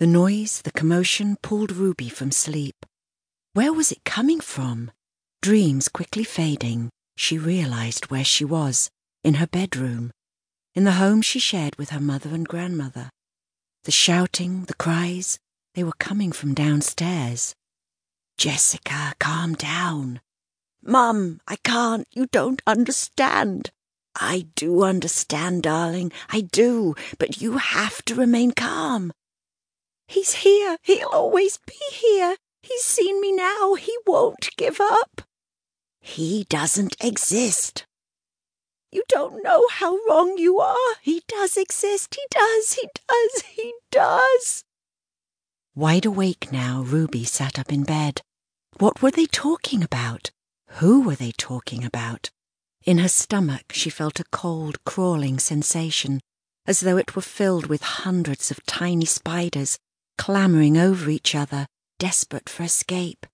The noise, the commotion pulled Ruby from sleep. Where was it coming from? Dreams quickly fading, she realized where she was in her bedroom, in the home she shared with her mother and grandmother. The shouting, the cries, they were coming from downstairs. Jessica, calm down. Mum, I can't. You don't understand. I do understand, darling. I do. But you have to remain calm. He's here. He'll always be here. He's seen me now. He won't give up. He doesn't exist. You don't know how wrong you are. He does exist. He does. He does. He does. Wide awake now, Ruby sat up in bed. What were they talking about? Who were they talking about? In her stomach, she felt a cold, crawling sensation, as though it were filled with hundreds of tiny spiders clambering over each other, desperate for escape.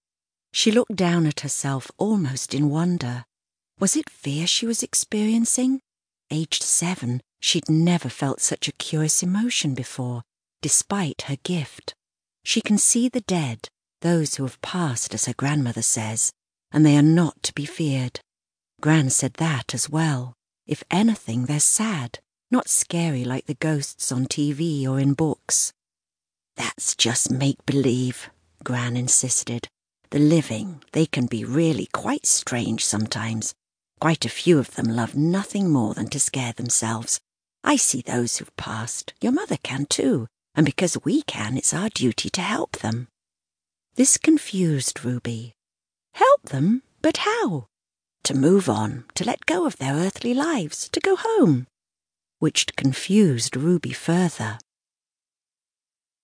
She looked down at herself almost in wonder. Was it fear she was experiencing? Aged seven, she'd never felt such a curious emotion before, despite her gift. She can see the dead, those who have passed, as her grandmother says, and they are not to be feared. Gran said that as well. If anything, they're sad, not scary like the ghosts on TV or in books. That's just make believe, Gran insisted. The living, they can be really quite strange sometimes. Quite a few of them love nothing more than to scare themselves. I see those who've passed. Your mother can too. And because we can, it's our duty to help them. This confused Ruby. Help them? But how? To move on, to let go of their earthly lives, to go home. Which confused Ruby further.